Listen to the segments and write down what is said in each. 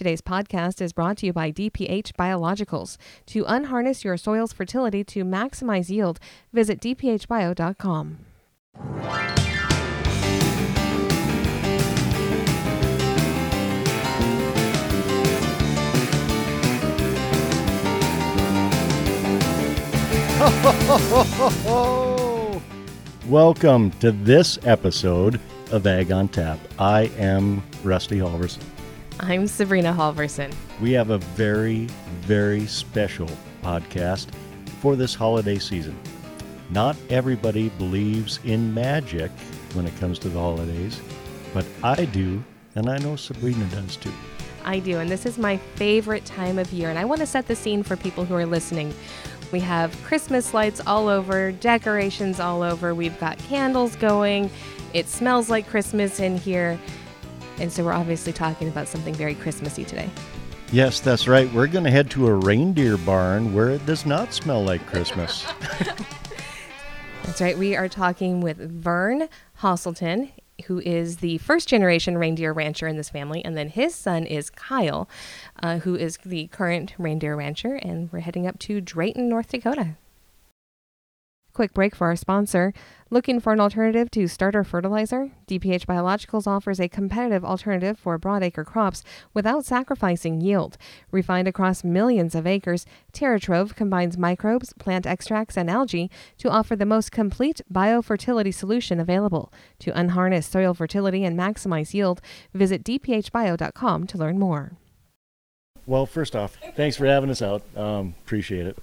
Today's podcast is brought to you by DPH Biologicals. To unharness your soil's fertility to maximize yield, visit dphbio.com. Welcome to this episode of Ag on Tap. I am Rusty Halverson. I'm Sabrina Halverson. We have a very, very special podcast for this holiday season. Not everybody believes in magic when it comes to the holidays, but I do, and I know Sabrina does too. I do, and this is my favorite time of year, and I want to set the scene for people who are listening. We have Christmas lights all over, decorations all over, we've got candles going, it smells like Christmas in here, and so we're obviously talking about something very Christmassy today. Yes, that's right. We're going to head to a reindeer barn where it does not smell like Christmas. That's right. We are talking with Vern Hosselton, who is the first generation reindeer rancher in this family, and then his son is Kyle, uh, who is the current reindeer rancher, and we're heading up to Drayton, North Dakota. Quick break for our sponsor. Looking for an alternative to starter fertilizer? DPH Biologicals offers a competitive alternative for broadacre crops without sacrificing yield. Refined across millions of acres, TerraTrove combines microbes, plant extracts, and algae to offer the most complete biofertility solution available. To unharness soil fertility and maximize yield, visit dphbio.com to learn more. Well, first off, thanks for having us out. Um, appreciate it.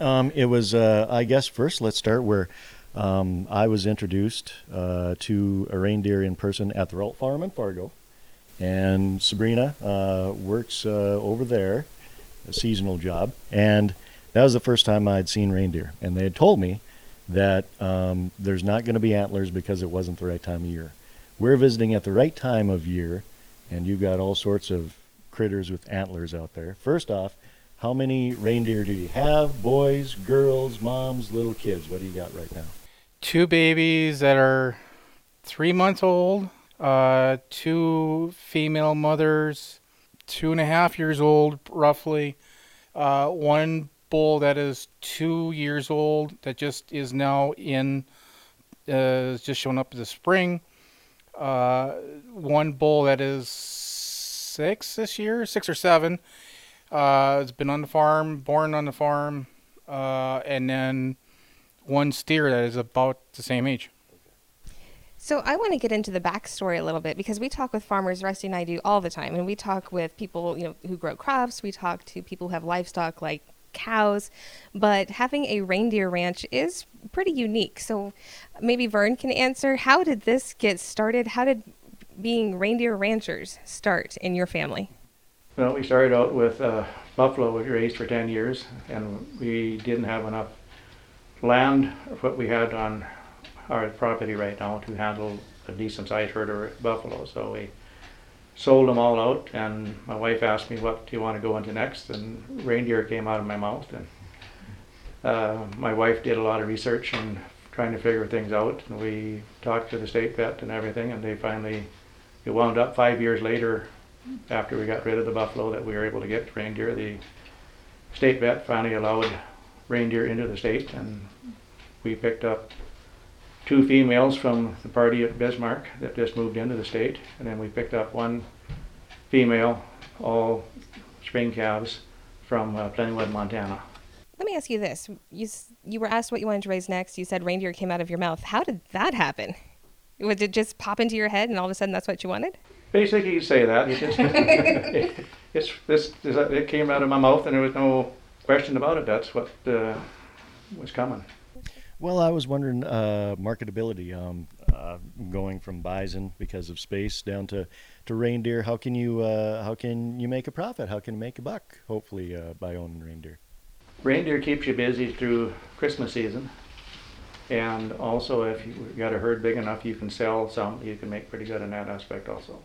Um, it was, uh, I guess, first let's start where um, I was introduced uh, to a reindeer in person at the Ralt Farm in Fargo. And Sabrina uh, works uh, over there, a seasonal job. And that was the first time I'd seen reindeer. And they had told me that um, there's not going to be antlers because it wasn't the right time of year. We're visiting at the right time of year, and you've got all sorts of critters with antlers out there. First off, how many reindeer do you have? Boys, girls, moms, little kids? What do you got right now? Two babies that are three months old, uh, two female mothers, two and a half years old, roughly, uh, one bull that is two years old that just is now in, uh, just showing up this spring, uh, one bull that is six this year, six or seven uh, has been on the farm, born on the farm, uh, and then one steer that is about the same age. So I want to get into the backstory a little bit because we talk with farmers, Rusty and I do all the time, and we talk with people you know who grow crops. We talk to people who have livestock like cows, but having a reindeer ranch is pretty unique. So maybe Vern can answer: How did this get started? How did being reindeer ranchers start in your family? Well, we started out with uh, buffalo we raised for 10 years, and we didn't have enough land what we had on our property right now to handle a decent sized herd of buffalo. So we sold them all out, and my wife asked me, "What do you want to go into next?" And reindeer came out of my mouth, and uh, my wife did a lot of research and trying to figure things out. And we talked to the state vet and everything, and they finally it wound up five years later after we got rid of the buffalo that we were able to get reindeer. The state vet finally allowed reindeer into the state, and we picked up two females from the party at Bismarck that just moved into the state, and then we picked up one female, all spring calves from uh, Plentywood, Montana. Let me ask you this: you you were asked what you wanted to raise next. You said reindeer came out of your mouth. How did that happen? Did it just pop into your head, and all of a sudden that's what you wanted? Basically, you say that. It just it, it's this it came out of my mouth, and there was no question about it. That's what uh, was coming. Well, I was wondering uh, marketability, um, uh, going from bison because of space down to, to reindeer. How can you uh, how can you make a profit? How can you make a buck? Hopefully, uh, by owning reindeer. Reindeer keeps you busy through Christmas season, and also if you got a herd big enough, you can sell some. You can make pretty good in that aspect also.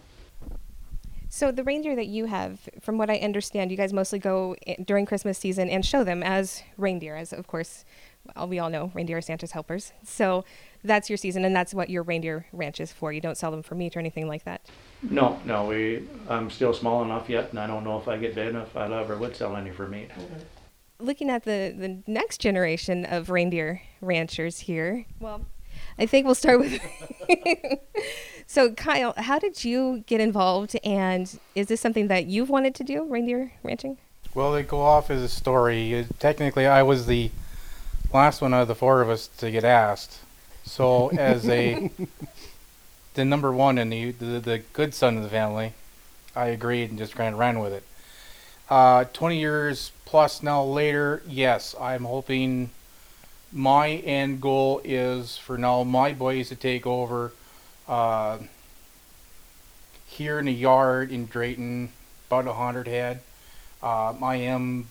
So the reindeer that you have, from what I understand, you guys mostly go during Christmas season and show them as reindeer, as of course well, we all know reindeer are Santa's helpers. So that's your season, and that's what your reindeer ranch is for. You don't sell them for meat or anything like that. No, no, we, I'm still small enough yet, and I don't know if I get big enough, I ever would sell any for meat. Looking at the, the next generation of reindeer ranchers here, well, I think we'll start with. so, Kyle, how did you get involved, and is this something that you've wanted to do, reindeer ranching? Well, they go off as a story. Uh, Technically, I was the last one out of the four of us to get asked. So, as a the number one and the, the the good son of the family, I agreed and just kind of ran with it. Uh, 20 years plus now later, yes, I'm hoping my end goal is for now my boys to take over uh, here in the yard in Drayton, about a hundred head. Um, I am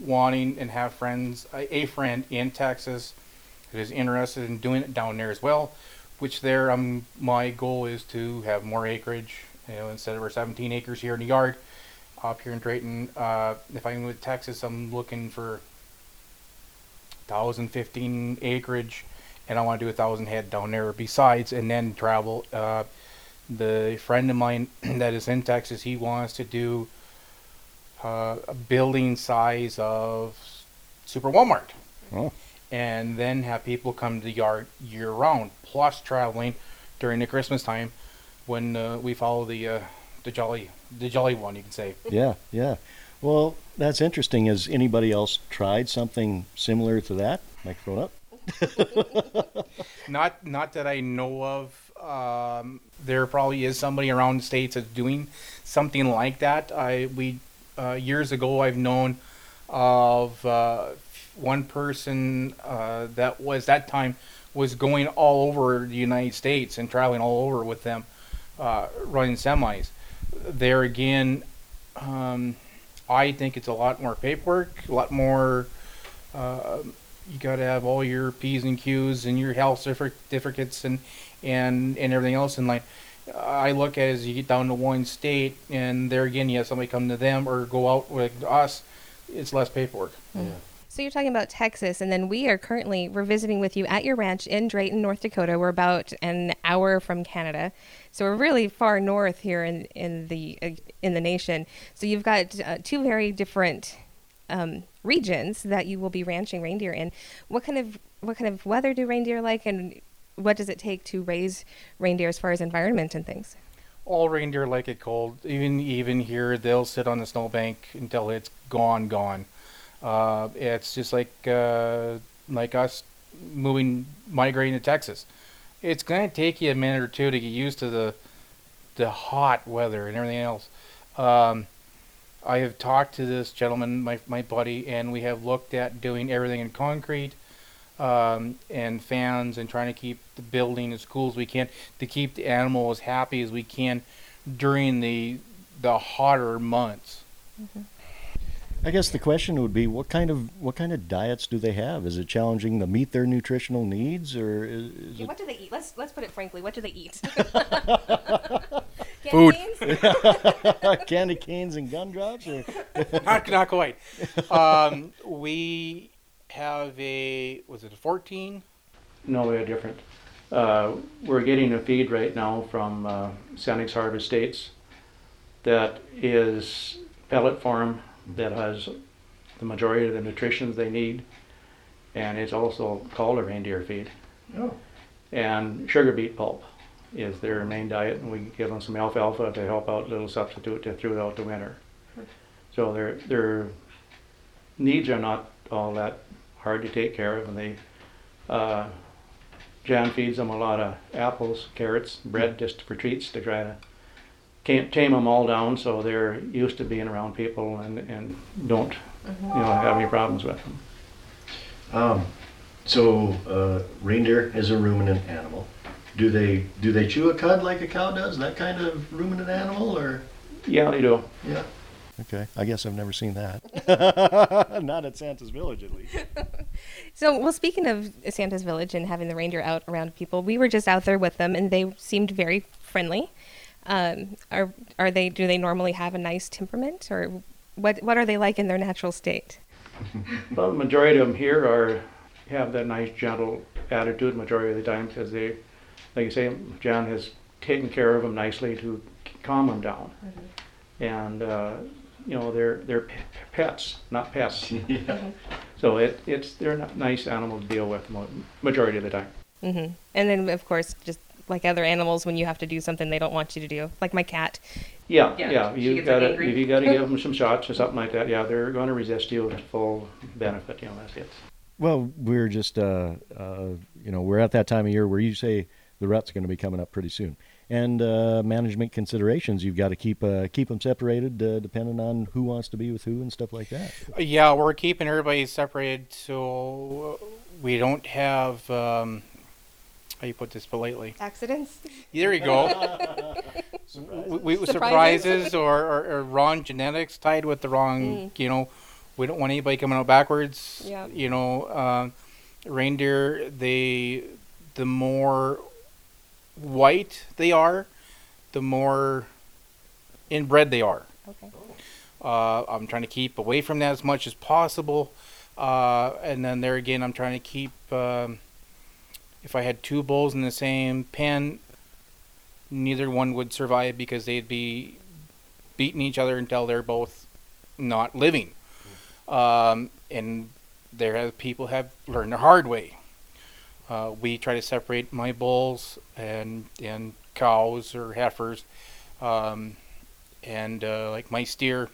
wanting and have friends, a, friend in Texas who is interested in doing it down there as well. Which there, um, my goal is to have more acreage. You know, instead of our 17 acres here in the yard, up here in Drayton. Uh, if I'm with Texas, I'm looking for 1,000, 15 acreage, and I want to do a thousand head down there besides, and then travel. Uh, the friend of mine that is in Texas, he wants to do uh, a building size of Super Walmart, Oh. and then have people come to the yard year round, plus traveling during the Christmas time when uh, we follow the uh, the jolly the jolly one, you can say. Yeah, yeah. Well, that's interesting. Has anybody else tried something similar to that? Microphone up. Not not that I know of. Um, there probably is somebody around the states that's doing something like that. I we uh, years ago I've known of uh, one person uh, that was that time was going all over the United States and traveling all over with them, uh, running semis. There again, um, I think it's a lot more paperwork, a lot more. Uh, you got to have all your P's and Q's and your health certificates and and and everything else in line. I look at it as you get down to one state, and there again, you have somebody come to them or go out with us. It's less paperwork. So you're talking about Texas, and then we are currently we're visiting with you at your ranch in Drayton, North Dakota. We're about an hour from Canada, so we're really far north here in in the uh, in the nation. So you've got uh, two very different um, regions that you will be ranching reindeer in. What kind of what kind of weather do reindeer like, and what does it take to raise reindeer as far as environment and things? All reindeer like it cold. Even even here, they'll sit on the snowbank until it's gone, gone. Uh, it's just like uh, like us moving, migrating to Texas. It's gonna take you a minute or two to get used to the the hot weather and everything else. Um, I have talked to this gentleman, my my buddy, and we have looked at doing everything in concrete um, and fans and trying to keep the building as cool as we can to keep the animal as happy as we can during the the hotter months. I guess the question would be, what kind of what kind of diets do they have? Is it challenging to meet their nutritional needs, or is, is it? what do they eat? Let's let's put it frankly. What do they eat? Food. candy canes and gumdrops? Or not not quite. Um, we have a was it a 14? No, we are different. Uh, we're getting a feed right now from uh, Cenex Harvest States that is pellet form that has the majority of the nutrition they need, and it's also called a reindeer feed. Oh. And sugar beet pulp is their main diet, and we give them some alfalfa to help out, little substitute to throughout the winter. So their their needs are not all that hard to take care of, and they uh, Jan feeds them a lot of apples, carrots, bread just for treats to try to can't tame them all down so they're used to being around people and, and don't you know have any problems with them. Um, so uh, reindeer is a ruminant animal. Do they do they chew a cud like a cow does? That kind of ruminant animal, or Yeah, they do. yeah. Okay, I guess I've never seen that. Not at Santa's Village, at least. So, well, speaking of Santa's Village and having the reindeer out around people, we were just out there with them, and they seemed very friendly. Um, are are they? Do they normally have a nice temperament, or what? What are they like in their natural state? Well, the majority of them here are have that nice gentle attitude majority of the time because they, like you say, John has taken care of them nicely to calm them down. And, uh, you know, they're, they're pe- pets, not pests. So it, it's, they're a nice animal to deal with mo- majority of the time. hmm And then, of course, just like other animals, when you have to do something they don't want you to do, like my cat. Yeah, Yeah, yeah, you gets gotta, if you gotta give them some shots or something like that, yeah, they're gonna resist you to full benefit, you know, that's it. Well, we're just, uh, uh, you know, we're at that time of year where you say the rut's going to be coming up pretty soon, and uh, management considerations. You've got to keep uh, keep them separated, uh, depending on who wants to be with who and stuff like that. Yeah, we're keeping everybody separated so we don't have, um, how you put this politely? Accidents? There you go. we, we, surprises or, or, or wrong genetics tied with the wrong, you know, we don't want anybody coming out backwards. Yeah. You know, uh, reindeer, they, the more white they are, the more inbred they are. Okay. Uh, I'm trying to keep away from that as much as possible. Uh, and then there again, I'm trying to keep. Um, if I had two bulls in the same pen, neither one would survive because they'd be beating each other until they're both not living. Um, and there have people have learned the hard way. Uh, we try to separate my bulls and and cows or heifers, um, and uh, like my steer.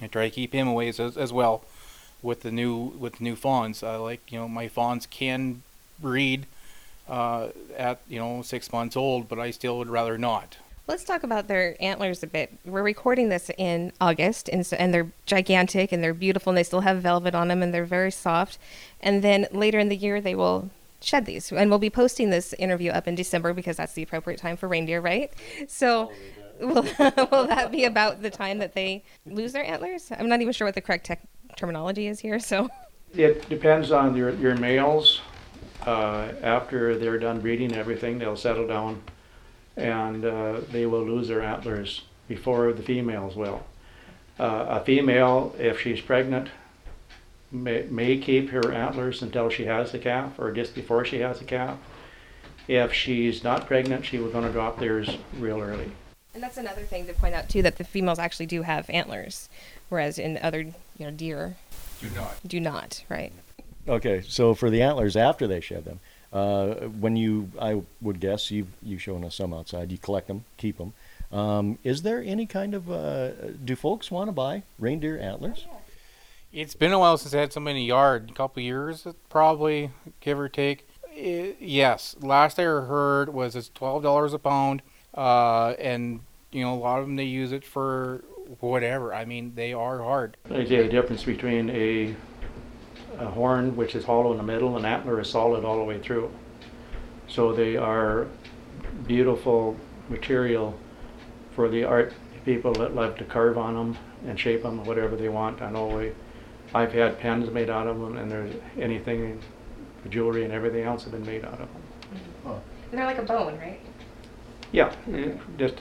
I try to keep him away as, as well with the new with new fawns. Uh, like you know, my fawns can breed uh, at you know six months old, but I still would rather not. Let's talk about their antlers a bit. We're recording this in August, and, so, and they're gigantic and they're beautiful, and they still have velvet on them, and they're very soft. And then later in the year, they will shed these, and we'll be posting this interview up in December because that's the appropriate time for reindeer, right? So, will, will that be about the time that they lose their antlers? I'm not even sure what the correct tech terminology is here. So, It depends on your, your males. Uh, after they're done breeding everything, they'll settle down and uh, they will lose their antlers before the females will. Uh, a female, if she's pregnant, may, may keep her antlers until she has the calf or just before she has the calf. If she's not pregnant, she was going to drop theirs real early. and that's another thing to point out too that the females actually do have antlers, whereas in other you know deer Do not. do not. Right. Okay, so for the antlers after they shed them, uh, when you, I would guess you've you've shown us some outside. You collect them, keep them. Um, is there any kind of uh, do folks want to buy reindeer antlers? It's been a while since I had somebody in the yard. A couple years, probably, give or take. I yes, last I heard was it's twelve dollars a pound, uh, and you know a lot of them they use it for whatever. I mean, they are hard. I say the difference between a, a horn, which is hollow in the middle, and antler is solid all the way through. So they are beautiful material for the art people that love to carve on them and shape them whatever they want. I know we, I've had pens made out of them, and there's anything, jewelry and everything else have been made out of them. And they're like a bone, right? Yeah, it just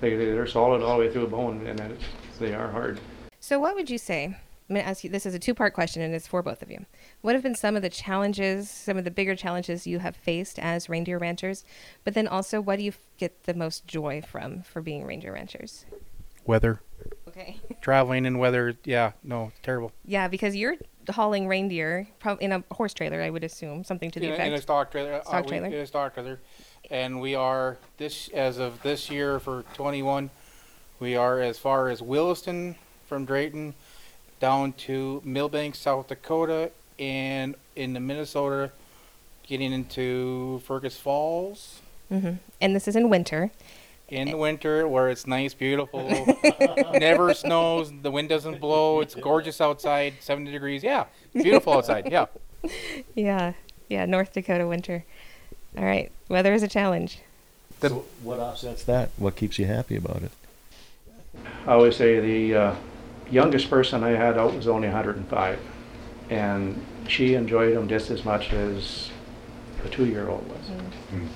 they they're solid all the way through a bone, and it's, they are hard. So, what would you say? I'm going to ask you this is a two part question, and it's for both of you. What have been some of the challenges, some of the bigger challenges you have faced as reindeer ranchers? But then also, what do you get the most joy from for being reindeer ranchers? Weather, Okay. traveling in weather, yeah, no, terrible. yeah, because you're hauling reindeer prob- in a horse trailer, I would assume, something to the in, a, in a effect. stock trailer. uh, Stock we- trailer. in a stock trailer, and we are this as of this year for 21. We are as far as Williston from Drayton down to Milbank, South Dakota, and in the Minnesota, getting into Fergus Falls hmm And this is in winter. in the winter where it's nice, beautiful, never snows, the wind doesn't blow, it's gorgeous outside, 70 degrees. Yeah, beautiful outside. Yeah. Yeah, yeah, North Dakota winter. All right, weather is a challenge. The- So what offsets that? What keeps you happy about it? I always say the uh, youngest person I had out was only 105, and she enjoyed them just as much as a two-year-old was. Mm. Mm.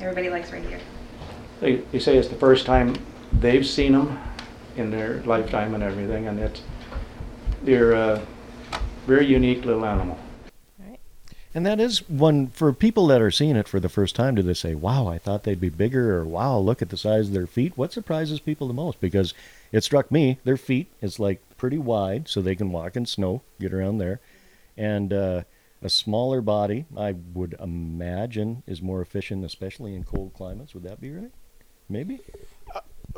Everybody likes reindeer. They, they say it's the first time they've seen them in their lifetime and everything, and it's they're a very unique little animal. And that is one for people that are seeing it for the first time. Do they say, "Wow, I thought they'd be bigger," or "Wow, look at the size of their feet"? What surprises people the most? Because it struck me, their feet is like pretty wide, so they can walk in snow, get around there, and uh, a smaller body. I would imagine is more efficient, especially in cold climates. Would that be right? Maybe.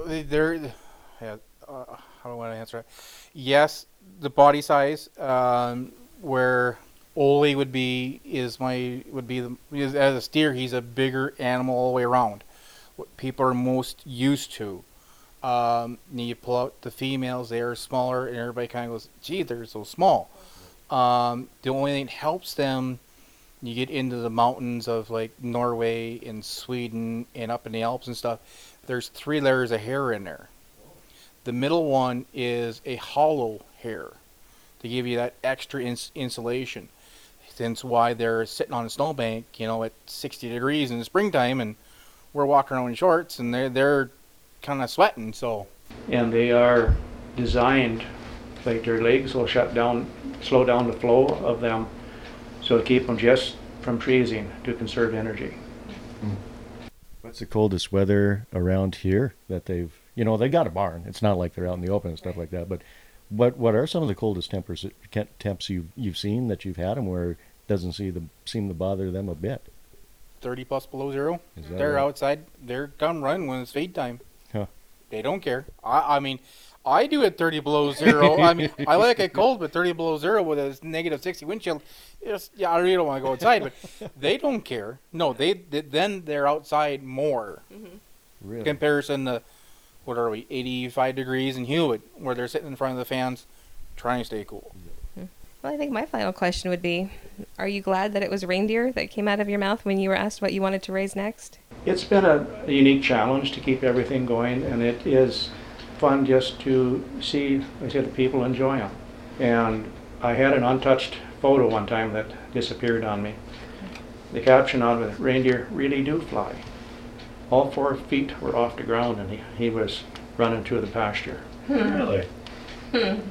They're, yeah, uh, how do I want to answer that? Yes, the body size, um, where Ole would be is my would be the as a steer. He's a bigger animal all the way around. What people are most used to. Um, and you pull out the females; they are smaller, and everybody kind of goes, "Gee, they're so small." Um, the only thing that helps them, you get into the mountains of like Norway and Sweden and up in the Alps and stuff. There's three layers of hair in there. The middle one is a hollow hair to give you that extra ins- insulation. Since why they're sitting on a snowbank, you know, at 60 degrees in the springtime, and we're walking around in shorts, and they're they're kind of sweating. So And they are designed, like their legs will shut down, slow down the flow of them, so to keep them just from freezing to conserve energy. What's the coldest weather around here that they've? You know, they got a barn. It's not like they're out in the open and stuff like that. But what what are some of the coldest tempers uh, temps you've you've seen that you've had them where it doesn't see the seem to bother them a bit? 30 plus below zero. They're right? outside. They're gun run when it's feed time. Huh. They don't care. I, I mean, I do at 30 below zero. I mean, I like it cold, but 30 below zero with a negative 60 wind chill, it's, yeah, I really don't want to go outside. But they don't care. No, they, they then they're outside more. Mm-hmm. Really? Comparison to what are we, 85 degrees in Hewitt, where they're sitting in front of the fans, trying to stay cool. Well, I think my final question would be Are you glad that it was reindeer that came out of your mouth when you were asked what you wanted to raise next? It's been a, a unique challenge to keep everything going, and it is fun just to see, like I said, the people enjoy them. And I had an untouched photo one time that disappeared on me. The caption on it, reindeer really do fly. All four feet were off the ground, and he, he was running through the pasture. Really? Hmm. Hmm.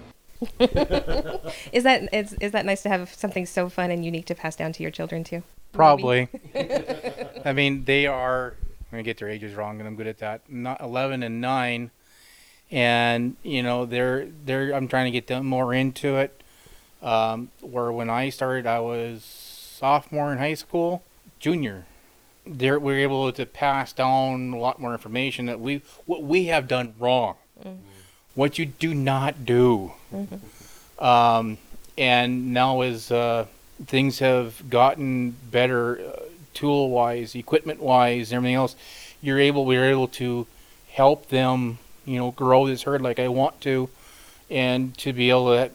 Is that is, is that nice to have something so fun and unique to pass down to your children too? Probably. I mean, they are. I'm gonna get their ages wrong, and I'm good at that. Not 11 and 9, and you know they're they're. I'm trying to get them more into it. Um, where when I started, I was sophomore in high school, junior. There, we were able to pass down a lot more information that we what we have done wrong, what you do not do. Um, and now as uh, things have gotten better, uh, tool wise, equipment wise, everything else, you're able we're able to help them, you know, grow this herd like I want to, and to be able to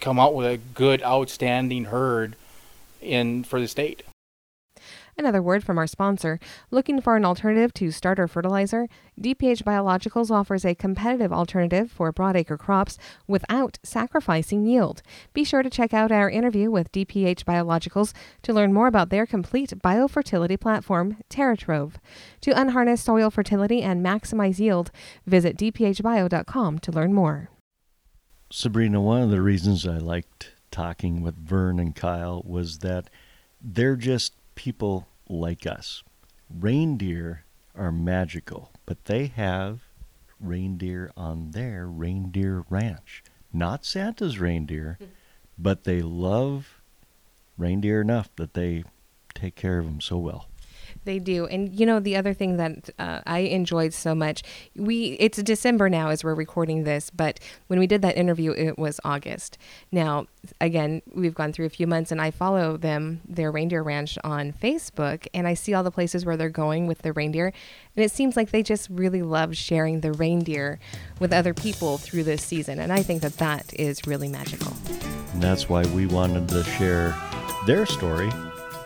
come out with a good, outstanding herd in for the state. Another word from our sponsor. Looking for an alternative to starter fertilizer? DPH Biologicals offers a competitive alternative for broadacre crops without sacrificing yield. Be sure to check out our interview with DPH Biologicals to learn more about their complete biofertility platform, TerraTrove. To unharness soil fertility and maximize yield, visit dphbio.com to learn more. Sabrina, one of the reasons I liked talking with Vern and Kyle was that they're just people like us. Reindeer are magical, but they have reindeer on their reindeer ranch. Not Santa's reindeer, but they love reindeer enough that they take care of them so well. They do, and you know the other thing that uh, I enjoyed so much. We it's December now as we're recording this, but when we did that interview, it was August. Now, again, we've gone through a few months, and I follow them, their reindeer ranch on Facebook, and I see all the places where they're going with the reindeer, and it seems like they just really love sharing the reindeer with other people through this season, and I think that that is really magical. And that's why we wanted to share their story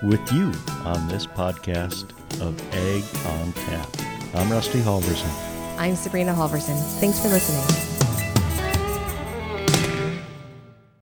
with you on this podcast of Ag on Tap. I'm Rusty Halverson. I'm Sabrina Halverson. Thanks for listening.